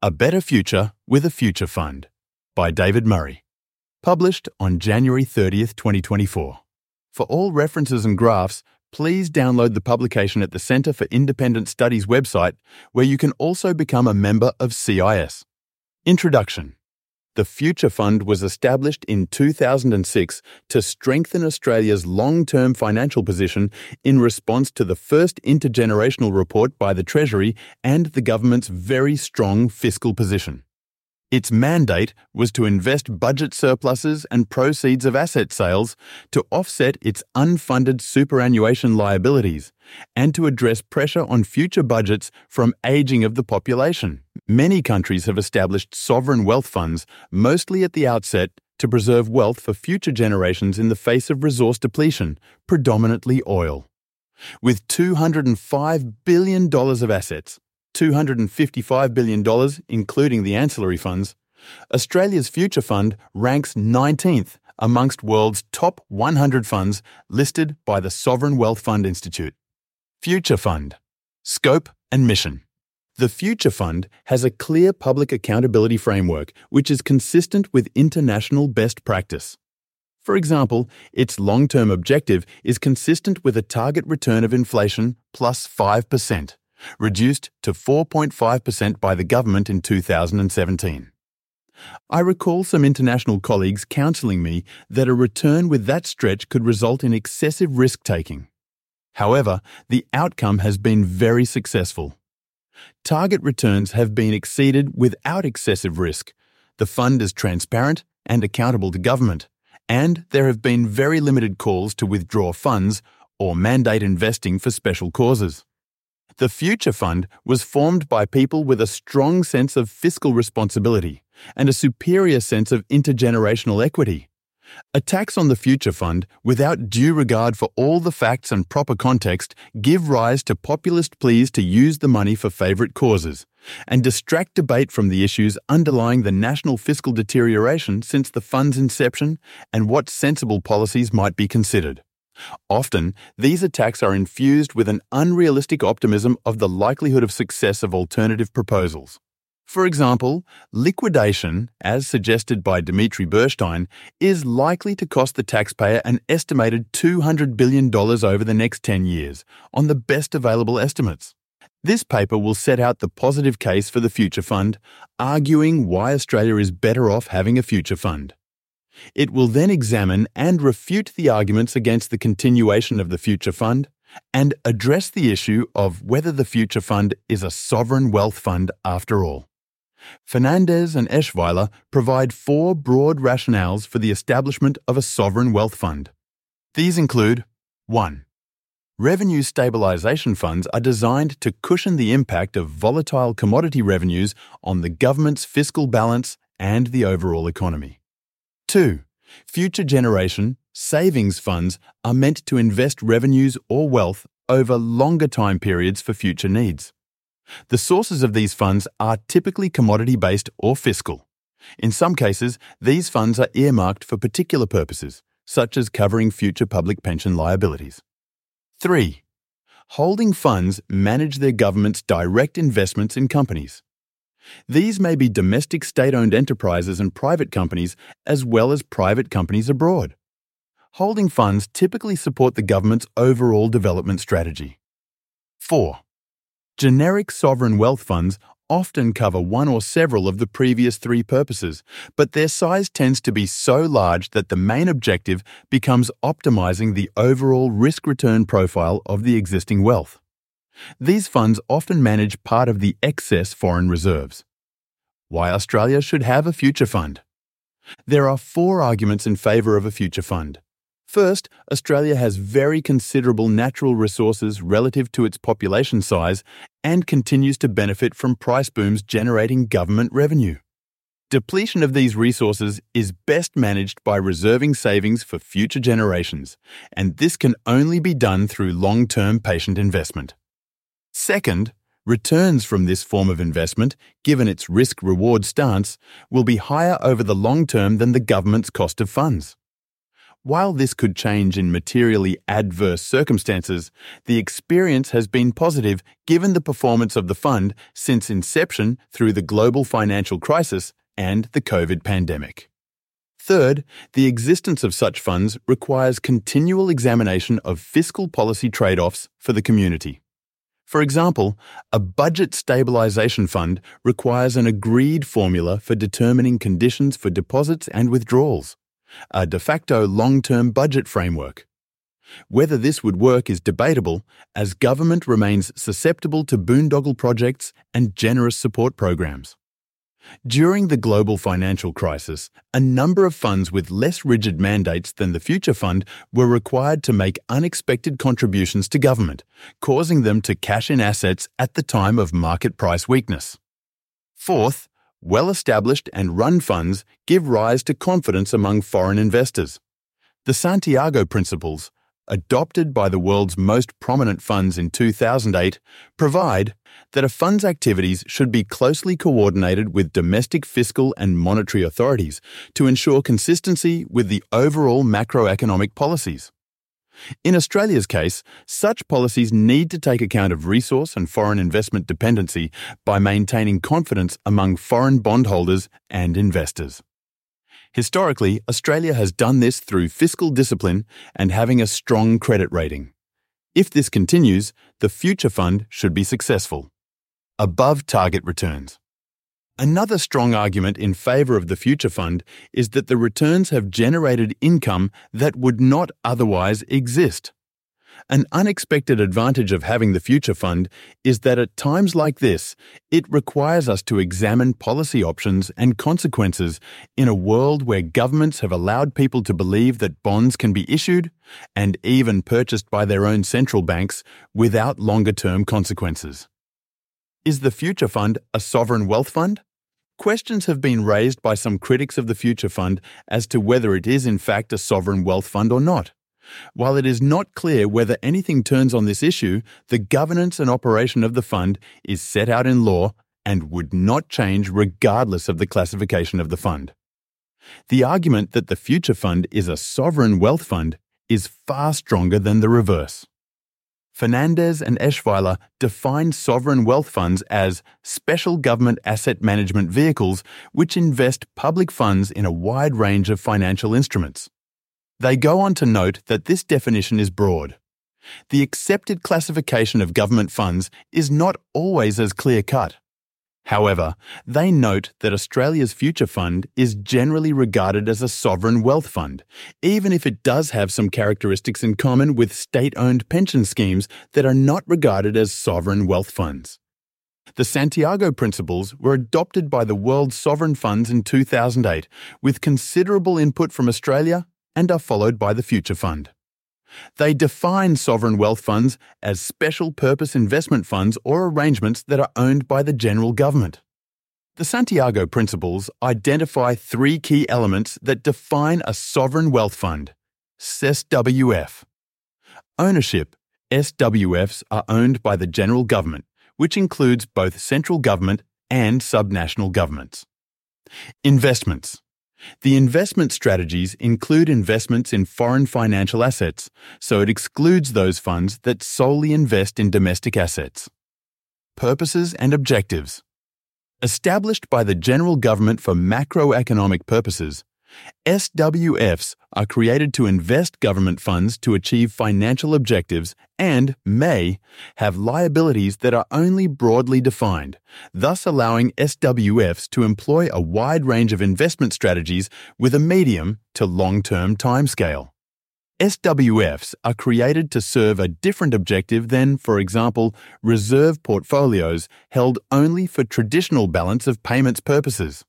A Better Future with a Future Fund by David Murray. Published on January 30th, 2024. For all references and graphs, please download the publication at the Centre for Independent Studies website, where you can also become a member of CIS. Introduction The Future Fund was established in 2006 to strengthen Australia's long term financial position in response to the first intergenerational report by the Treasury and the government's very strong fiscal position. Its mandate was to invest budget surpluses and proceeds of asset sales to offset its unfunded superannuation liabilities and to address pressure on future budgets from aging of the population. Many countries have established sovereign wealth funds, mostly at the outset, to preserve wealth for future generations in the face of resource depletion, predominantly oil. With $205 billion of assets, $255 billion, including the ancillary funds, Australia's Future Fund ranks 19th amongst world's top 100 funds listed by the Sovereign Wealth Fund Institute. Future Fund Scope and Mission The Future Fund has a clear public accountability framework which is consistent with international best practice. For example, its long term objective is consistent with a target return of inflation plus 5% reduced to 4.5% by the government in 2017. I recall some international colleagues counselling me that a return with that stretch could result in excessive risk taking. However, the outcome has been very successful. Target returns have been exceeded without excessive risk. The fund is transparent and accountable to government, and there have been very limited calls to withdraw funds or mandate investing for special causes. The Future Fund was formed by people with a strong sense of fiscal responsibility and a superior sense of intergenerational equity. Attacks on the Future Fund, without due regard for all the facts and proper context, give rise to populist pleas to use the money for favourite causes and distract debate from the issues underlying the national fiscal deterioration since the fund's inception and what sensible policies might be considered. Often, these attacks are infused with an unrealistic optimism of the likelihood of success of alternative proposals. For example, liquidation, as suggested by Dmitry Burstein, is likely to cost the taxpayer an estimated $200 billion over the next 10 years, on the best available estimates. This paper will set out the positive case for the Future Fund, arguing why Australia is better off having a Future Fund. It will then examine and refute the arguments against the continuation of the Future Fund and address the issue of whether the Future Fund is a sovereign wealth fund after all. Fernandez and Eschweiler provide four broad rationales for the establishment of a sovereign wealth fund. These include 1. Revenue stabilisation funds are designed to cushion the impact of volatile commodity revenues on the government's fiscal balance and the overall economy. 2. Future generation savings funds are meant to invest revenues or wealth over longer time periods for future needs. The sources of these funds are typically commodity based or fiscal. In some cases, these funds are earmarked for particular purposes, such as covering future public pension liabilities. 3. Holding funds manage their government's direct investments in companies. These may be domestic state owned enterprises and private companies, as well as private companies abroad. Holding funds typically support the government's overall development strategy. 4. Generic sovereign wealth funds often cover one or several of the previous three purposes, but their size tends to be so large that the main objective becomes optimizing the overall risk return profile of the existing wealth. These funds often manage part of the excess foreign reserves. Why Australia should have a future fund. There are four arguments in favour of a future fund. First, Australia has very considerable natural resources relative to its population size and continues to benefit from price booms generating government revenue. Depletion of these resources is best managed by reserving savings for future generations, and this can only be done through long term patient investment. Second, returns from this form of investment, given its risk reward stance, will be higher over the long term than the government's cost of funds. While this could change in materially adverse circumstances, the experience has been positive given the performance of the fund since inception through the global financial crisis and the COVID pandemic. Third, the existence of such funds requires continual examination of fiscal policy trade offs for the community. For example, a budget stabilisation fund requires an agreed formula for determining conditions for deposits and withdrawals a de facto long term budget framework. Whether this would work is debatable, as government remains susceptible to boondoggle projects and generous support programs. During the global financial crisis, a number of funds with less rigid mandates than the Future Fund were required to make unexpected contributions to government, causing them to cash in assets at the time of market price weakness. Fourth, well established and run funds give rise to confidence among foreign investors. The Santiago Principles, adopted by the world's most prominent funds in 2008, provide that a fund's activities should be closely coordinated with domestic fiscal and monetary authorities to ensure consistency with the overall macroeconomic policies. In Australia's case, such policies need to take account of resource and foreign investment dependency by maintaining confidence among foreign bondholders and investors. Historically, Australia has done this through fiscal discipline and having a strong credit rating. If this continues, the Future Fund should be successful. Above target returns. Another strong argument in favour of the Future Fund is that the returns have generated income that would not otherwise exist. An unexpected advantage of having the Future Fund is that at times like this, it requires us to examine policy options and consequences in a world where governments have allowed people to believe that bonds can be issued and even purchased by their own central banks without longer term consequences. Is the Future Fund a sovereign wealth fund? Questions have been raised by some critics of the Future Fund as to whether it is in fact a sovereign wealth fund or not. While it is not clear whether anything turns on this issue, the governance and operation of the fund is set out in law and would not change regardless of the classification of the fund. The argument that the Future Fund is a sovereign wealth fund is far stronger than the reverse. Fernandez and Eschweiler define sovereign wealth funds as special government asset management vehicles which invest public funds in a wide range of financial instruments. They go on to note that this definition is broad. The accepted classification of government funds is not always as clear cut. However, they note that Australia's Future Fund is generally regarded as a sovereign wealth fund, even if it does have some characteristics in common with state owned pension schemes that are not regarded as sovereign wealth funds. The Santiago Principles were adopted by the world's sovereign funds in 2008 with considerable input from Australia and are followed by the Future Fund. They define sovereign wealth funds as special purpose investment funds or arrangements that are owned by the general government. The Santiago Principles identify three key elements that define a sovereign wealth fund SWF. Ownership SWFs are owned by the general government, which includes both central government and subnational governments. Investments the investment strategies include investments in foreign financial assets, so it excludes those funds that solely invest in domestic assets. Purposes and objectives. Established by the general government for macroeconomic purposes, SWFs are created to invest government funds to achieve financial objectives and may have liabilities that are only broadly defined, thus allowing SWFs to employ a wide range of investment strategies with a medium to long term timescale. SWFs are created to serve a different objective than, for example, reserve portfolios held only for traditional balance of payments purposes.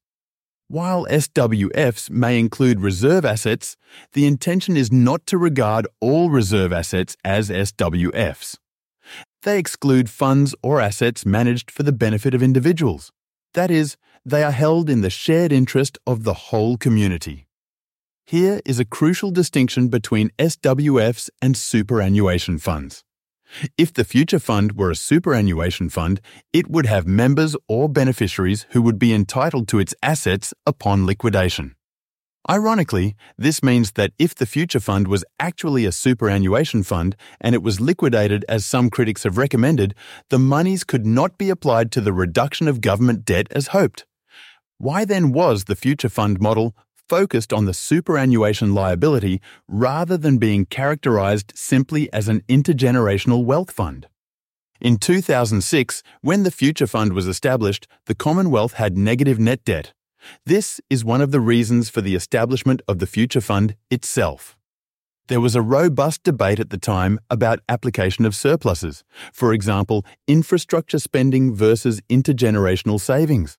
While SWFs may include reserve assets, the intention is not to regard all reserve assets as SWFs. They exclude funds or assets managed for the benefit of individuals. That is, they are held in the shared interest of the whole community. Here is a crucial distinction between SWFs and superannuation funds. If the Future Fund were a superannuation fund, it would have members or beneficiaries who would be entitled to its assets upon liquidation. Ironically, this means that if the Future Fund was actually a superannuation fund and it was liquidated as some critics have recommended, the monies could not be applied to the reduction of government debt as hoped. Why then was the Future Fund model focused on the superannuation liability rather than being characterized simply as an intergenerational wealth fund? In 2006, when the Future Fund was established, the Commonwealth had negative net debt. This is one of the reasons for the establishment of the Future Fund itself. There was a robust debate at the time about application of surpluses, for example, infrastructure spending versus intergenerational savings.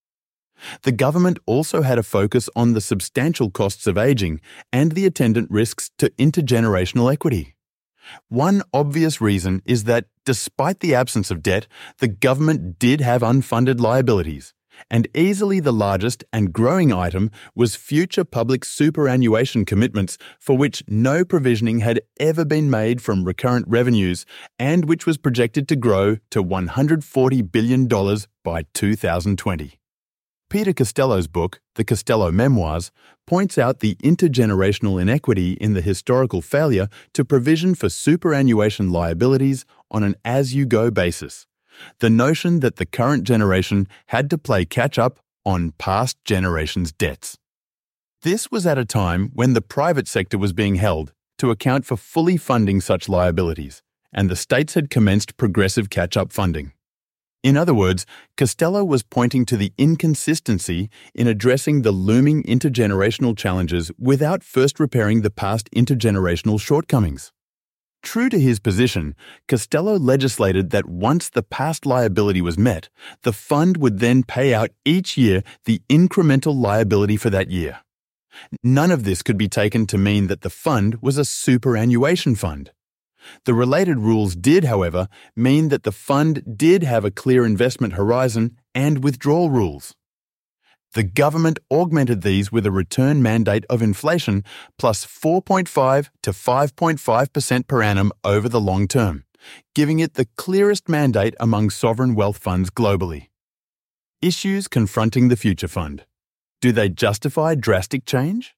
The government also had a focus on the substantial costs of ageing and the attendant risks to intergenerational equity. One obvious reason is that, despite the absence of debt, the government did have unfunded liabilities, and easily the largest and growing item was future public superannuation commitments for which no provisioning had ever been made from recurrent revenues and which was projected to grow to $140 billion by 2020. Peter Costello's book, The Costello Memoirs, points out the intergenerational inequity in the historical failure to provision for superannuation liabilities on an as you go basis. The notion that the current generation had to play catch up on past generations' debts. This was at a time when the private sector was being held to account for fully funding such liabilities, and the states had commenced progressive catch up funding. In other words, Costello was pointing to the inconsistency in addressing the looming intergenerational challenges without first repairing the past intergenerational shortcomings. True to his position, Costello legislated that once the past liability was met, the fund would then pay out each year the incremental liability for that year. None of this could be taken to mean that the fund was a superannuation fund. The related rules did, however, mean that the fund did have a clear investment horizon and withdrawal rules. The government augmented these with a return mandate of inflation plus 4.5 to 5.5% per annum over the long term, giving it the clearest mandate among sovereign wealth funds globally. Issues confronting the Future Fund. Do they justify drastic change?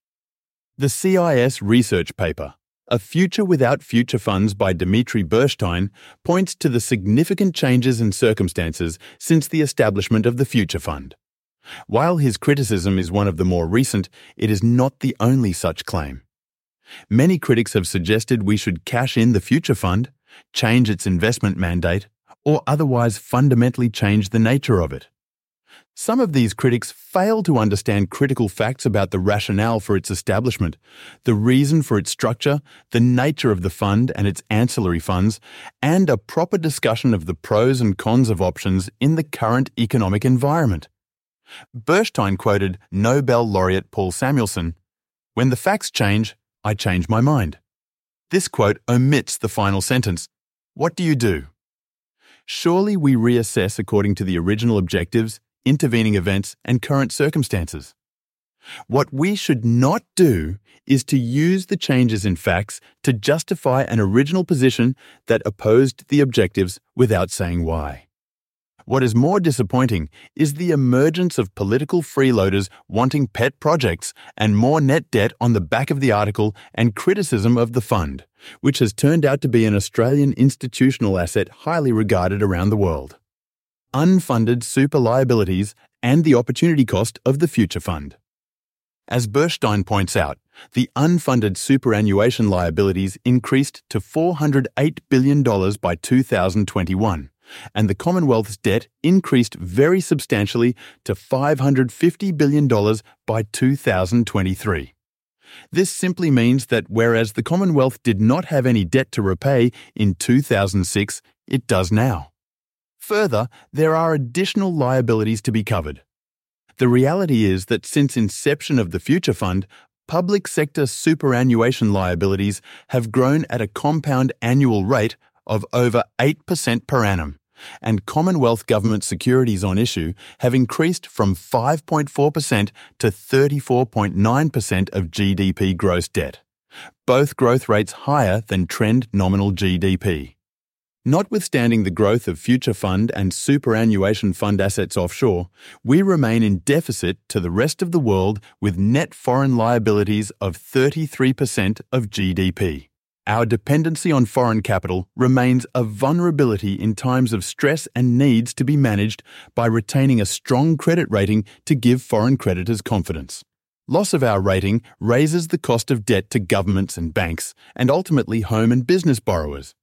The CIS research paper, a Future Without Future Funds by Dimitri Burstein points to the significant changes in circumstances since the establishment of the Future Fund. While his criticism is one of the more recent, it is not the only such claim. Many critics have suggested we should cash in the Future Fund, change its investment mandate, or otherwise fundamentally change the nature of it. Some of these critics fail to understand critical facts about the rationale for its establishment, the reason for its structure, the nature of the fund and its ancillary funds, and a proper discussion of the pros and cons of options in the current economic environment. Burstein quoted Nobel laureate Paul Samuelson When the facts change, I change my mind. This quote omits the final sentence What do you do? Surely we reassess according to the original objectives intervening events, and current circumstances. What we should not do is to use the changes in facts to justify an original position that opposed the objectives without saying why. What is more disappointing is the emergence of political freeloaders wanting pet projects and more net debt on the back of the article and criticism of the fund, which has turned out to be an Australian institutional asset highly regarded around the world unfunded super liabilities, and the opportunity cost of the Future Fund. As Burstein points out, the unfunded superannuation liabilities increased to $408 billion by 2021, and the Commonwealth's debt increased very substantially to $550 billion by 2023. This simply means that whereas the Commonwealth did not have any debt to repay in 2006, it does now. Further, there are additional liabilities to be covered. The reality is that since inception of the Future Fund, public sector superannuation liabilities have grown at a compound annual rate of over 8% per annum, and Commonwealth government securities on issue have increased from 5.4% to 34.9% of GDP gross debt, both growth rates higher than trend nominal GDP. Notwithstanding the growth of future fund and superannuation fund assets offshore, we remain in deficit to the rest of the world with net foreign liabilities of 33% of GDP. Our dependency on foreign capital remains a vulnerability in times of stress and needs to be managed by retaining a strong credit rating to give foreign creditors confidence. Loss of our rating raises the cost of debt to governments and banks, and ultimately home and business borrowers.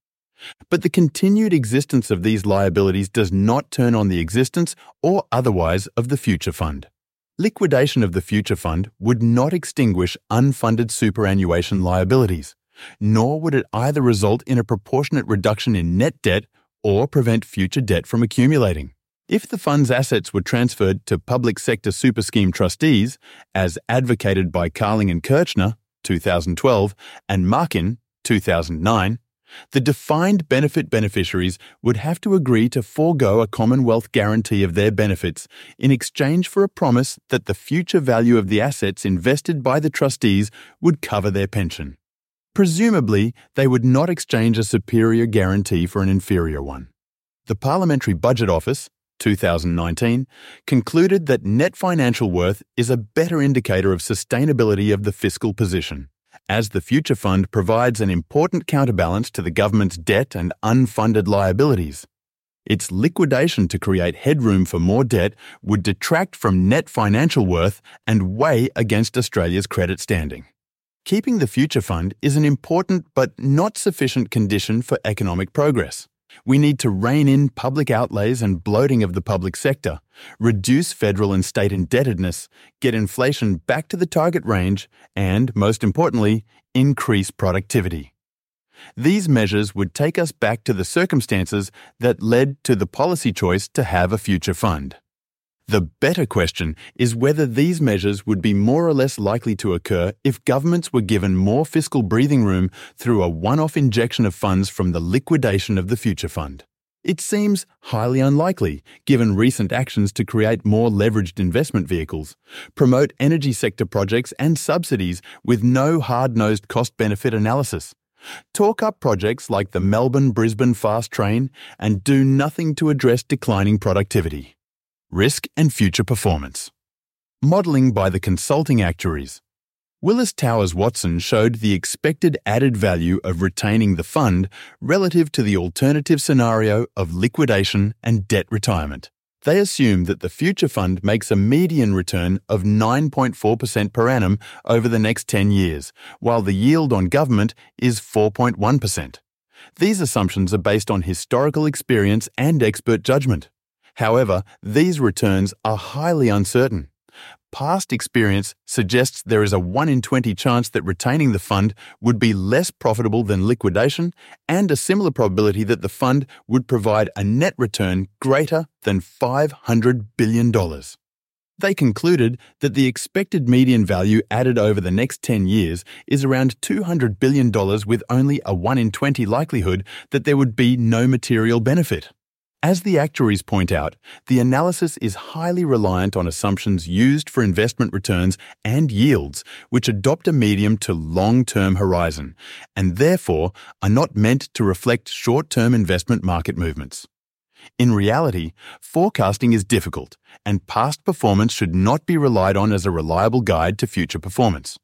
But the continued existence of these liabilities does not turn on the existence or otherwise of the future fund. Liquidation of the future fund would not extinguish unfunded superannuation liabilities, nor would it either result in a proportionate reduction in net debt or prevent future debt from accumulating. If the fund's assets were transferred to public sector super scheme trustees, as advocated by Carling and Kirchner, 2012, and Makin, 2009, the defined benefit beneficiaries would have to agree to forego a Commonwealth guarantee of their benefits in exchange for a promise that the future value of the assets invested by the trustees would cover their pension. Presumably, they would not exchange a superior guarantee for an inferior one. The Parliamentary Budget Office, 2019, concluded that net financial worth is a better indicator of sustainability of the fiscal position as the Future Fund provides an important counterbalance to the government's debt and unfunded liabilities. Its liquidation to create headroom for more debt would detract from net financial worth and weigh against Australia's credit standing. Keeping the Future Fund is an important but not sufficient condition for economic progress. We need to rein in public outlays and bloating of the public sector, reduce federal and state indebtedness, get inflation back to the target range, and, most importantly, increase productivity. These measures would take us back to the circumstances that led to the policy choice to have a future fund. The better question is whether these measures would be more or less likely to occur if governments were given more fiscal breathing room through a one off injection of funds from the liquidation of the Future Fund. It seems highly unlikely, given recent actions to create more leveraged investment vehicles, promote energy sector projects and subsidies with no hard nosed cost benefit analysis, talk up projects like the Melbourne Brisbane Fast Train, and do nothing to address declining productivity. Risk and Future Performance. Modelling by the Consulting Actuaries. Willis Towers Watson showed the expected added value of retaining the fund relative to the alternative scenario of liquidation and debt retirement. They assume that the future fund makes a median return of 9.4% per annum over the next 10 years, while the yield on government is 4.1%. These assumptions are based on historical experience and expert judgment. However, these returns are highly uncertain. Past experience suggests there is a 1 in 20 chance that retaining the fund would be less profitable than liquidation, and a similar probability that the fund would provide a net return greater than $500 billion. They concluded that the expected median value added over the next 10 years is around $200 billion with only a 1 in 20 likelihood that there would be no material benefit. As the actuaries point out, the analysis is highly reliant on assumptions used for investment returns and yields, which adopt a medium to long term horizon, and therefore are not meant to reflect short term investment market movements. In reality, forecasting is difficult, and past performance should not be relied on as a reliable guide to future performance.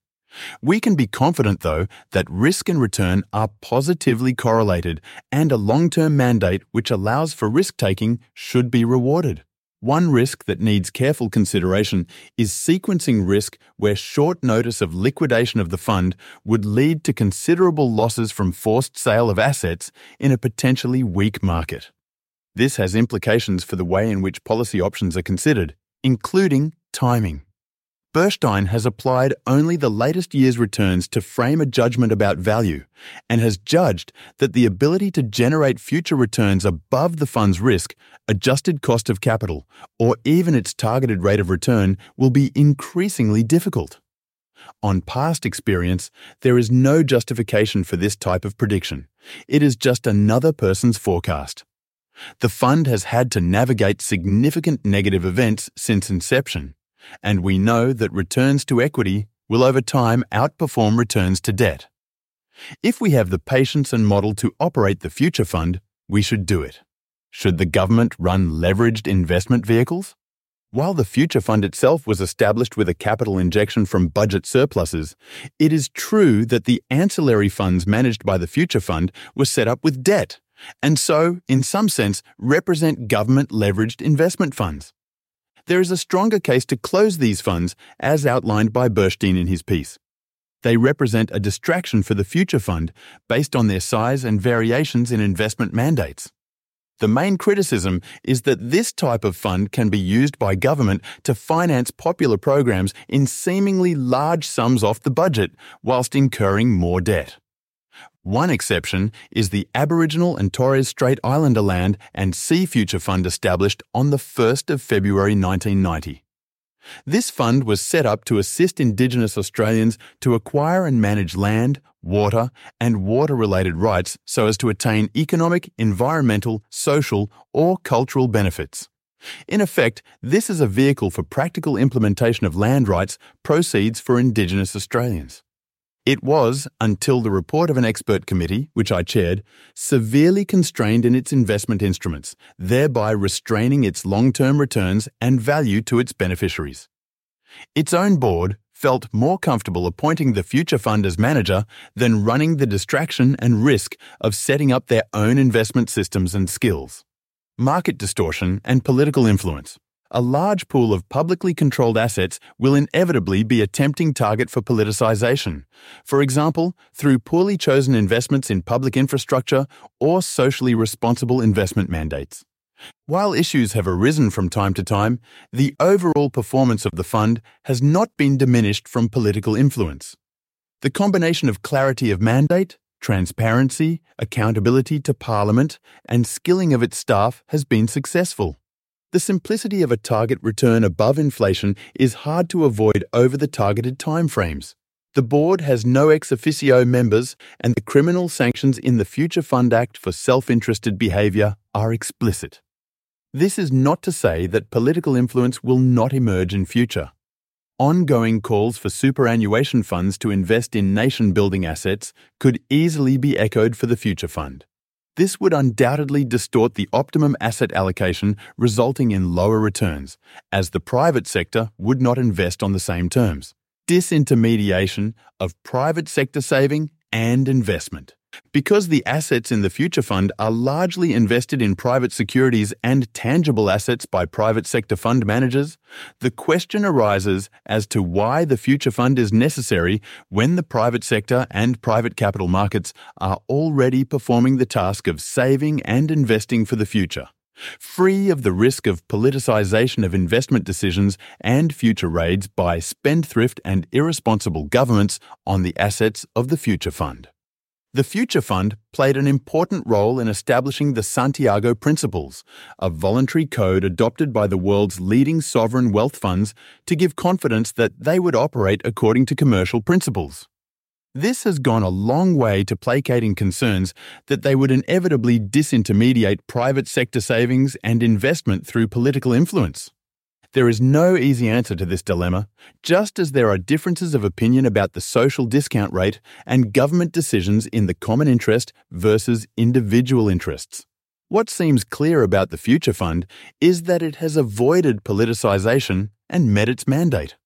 We can be confident, though, that risk and return are positively correlated, and a long term mandate which allows for risk taking should be rewarded. One risk that needs careful consideration is sequencing risk where short notice of liquidation of the fund would lead to considerable losses from forced sale of assets in a potentially weak market. This has implications for the way in which policy options are considered, including timing. Burstein has applied only the latest year's returns to frame a judgment about value and has judged that the ability to generate future returns above the fund's risk, adjusted cost of capital, or even its targeted rate of return will be increasingly difficult. On past experience, there is no justification for this type of prediction. It is just another person's forecast. The fund has had to navigate significant negative events since inception and we know that returns to equity will over time outperform returns to debt. If we have the patience and model to operate the future fund, we should do it. Should the government run leveraged investment vehicles? While the Future Fund itself was established with a capital injection from budget surpluses, it is true that the ancillary funds managed by the Future Fund were set up with debt, and so, in some sense, represent government leveraged investment funds. There is a stronger case to close these funds, as outlined by Burstein in his piece. They represent a distraction for the Future Fund based on their size and variations in investment mandates. The main criticism is that this type of fund can be used by government to finance popular programs in seemingly large sums off the budget whilst incurring more debt. One exception is the Aboriginal and Torres Strait Islander Land and Sea Future Fund established on the 1st of February 1990. This fund was set up to assist Indigenous Australians to acquire and manage land, water, and water related rights so as to attain economic, environmental, social, or cultural benefits. In effect, this is a vehicle for practical implementation of land rights proceeds for Indigenous Australians. It was, until the report of an expert committee, which I chaired, severely constrained in its investment instruments, thereby restraining its long term returns and value to its beneficiaries. Its own board felt more comfortable appointing the Future Fund as manager than running the distraction and risk of setting up their own investment systems and skills. Market distortion and political influence a large pool of publicly controlled assets will inevitably be a tempting target for politicisation, for example, through poorly chosen investments in public infrastructure or socially responsible investment mandates. While issues have arisen from time to time, the overall performance of the fund has not been diminished from political influence. The combination of clarity of mandate, transparency, accountability to Parliament, and skilling of its staff has been successful. The simplicity of a target return above inflation is hard to avoid over the targeted timeframes. The board has no ex officio members, and the criminal sanctions in the Future Fund Act for self interested behaviour are explicit. This is not to say that political influence will not emerge in future. Ongoing calls for superannuation funds to invest in nation building assets could easily be echoed for the Future Fund. This would undoubtedly distort the optimum asset allocation, resulting in lower returns, as the private sector would not invest on the same terms. Disintermediation of private sector saving and investment. Because the assets in the Future Fund are largely invested in private securities and tangible assets by private sector fund managers, the question arises as to why the Future Fund is necessary when the private sector and private capital markets are already performing the task of saving and investing for the future. Free of the risk of politicisation of investment decisions and future raids by spendthrift and irresponsible governments on the assets of the Future Fund. The Future Fund played an important role in establishing the Santiago Principles, a voluntary code adopted by the world's leading sovereign wealth funds to give confidence that they would operate according to commercial principles. This has gone a long way to placating concerns that they would inevitably disintermediate private sector savings and investment through political influence. There is no easy answer to this dilemma, just as there are differences of opinion about the social discount rate and government decisions in the common interest versus individual interests. What seems clear about the Future Fund is that it has avoided politicisation and met its mandate.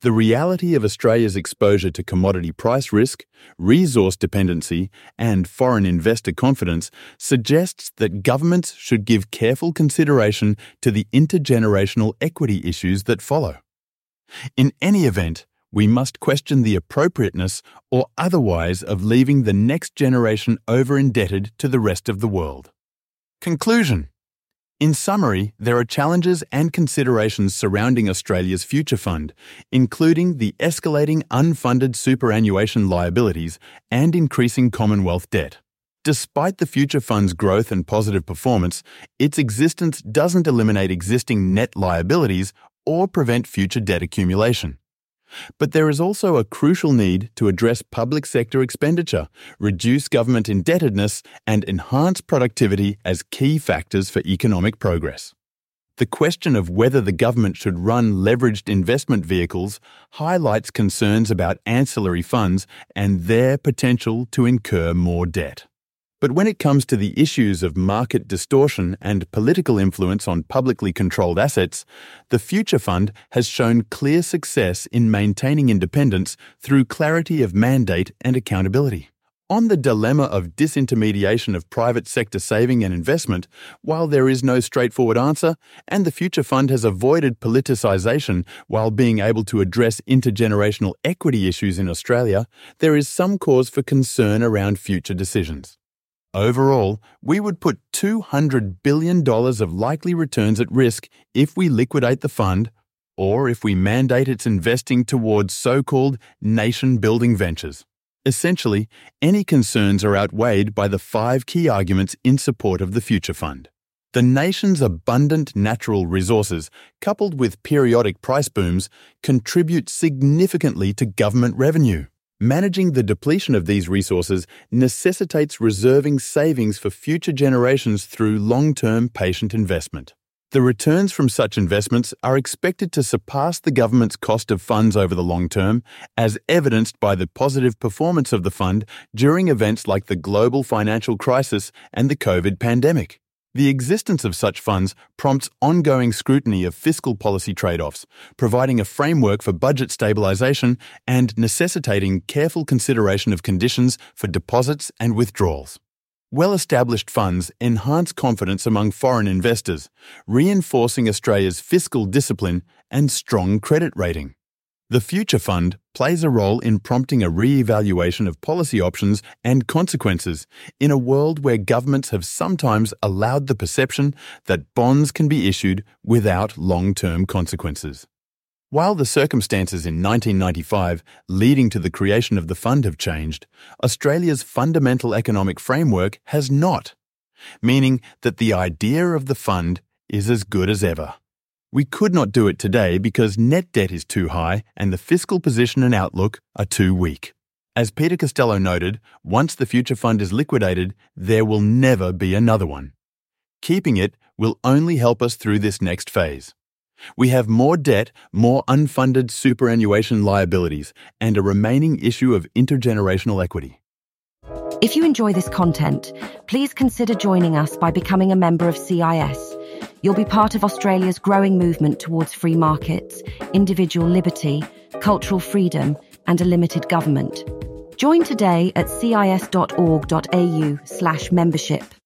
The reality of Australia's exposure to commodity price risk, resource dependency, and foreign investor confidence suggests that governments should give careful consideration to the intergenerational equity issues that follow. In any event, we must question the appropriateness or otherwise of leaving the next generation over indebted to the rest of the world. Conclusion in summary, there are challenges and considerations surrounding Australia's Future Fund, including the escalating unfunded superannuation liabilities and increasing Commonwealth debt. Despite the Future Fund's growth and positive performance, its existence doesn't eliminate existing net liabilities or prevent future debt accumulation. But there is also a crucial need to address public sector expenditure, reduce government indebtedness, and enhance productivity as key factors for economic progress. The question of whether the government should run leveraged investment vehicles highlights concerns about ancillary funds and their potential to incur more debt. But when it comes to the issues of market distortion and political influence on publicly controlled assets, the Future Fund has shown clear success in maintaining independence through clarity of mandate and accountability. On the dilemma of disintermediation of private sector saving and investment, while there is no straightforward answer, and the Future Fund has avoided politicisation while being able to address intergenerational equity issues in Australia, there is some cause for concern around future decisions. Overall, we would put $200 billion of likely returns at risk if we liquidate the fund or if we mandate its investing towards so called nation building ventures. Essentially, any concerns are outweighed by the five key arguments in support of the Future Fund. The nation's abundant natural resources, coupled with periodic price booms, contribute significantly to government revenue. Managing the depletion of these resources necessitates reserving savings for future generations through long term patient investment. The returns from such investments are expected to surpass the government's cost of funds over the long term, as evidenced by the positive performance of the fund during events like the global financial crisis and the COVID pandemic. The existence of such funds prompts ongoing scrutiny of fiscal policy trade offs, providing a framework for budget stabilisation and necessitating careful consideration of conditions for deposits and withdrawals. Well established funds enhance confidence among foreign investors, reinforcing Australia's fiscal discipline and strong credit rating. The Future Fund plays a role in prompting a re evaluation of policy options and consequences in a world where governments have sometimes allowed the perception that bonds can be issued without long term consequences. While the circumstances in 1995 leading to the creation of the fund have changed, Australia's fundamental economic framework has not, meaning that the idea of the fund is as good as ever. We could not do it today because net debt is too high and the fiscal position and outlook are too weak. As Peter Costello noted, once the Future Fund is liquidated, there will never be another one. Keeping it will only help us through this next phase. We have more debt, more unfunded superannuation liabilities, and a remaining issue of intergenerational equity. If you enjoy this content, please consider joining us by becoming a member of CIS. You'll be part of Australia's growing movement towards free markets, individual liberty, cultural freedom, and a limited government. Join today at cis.org.au/membership.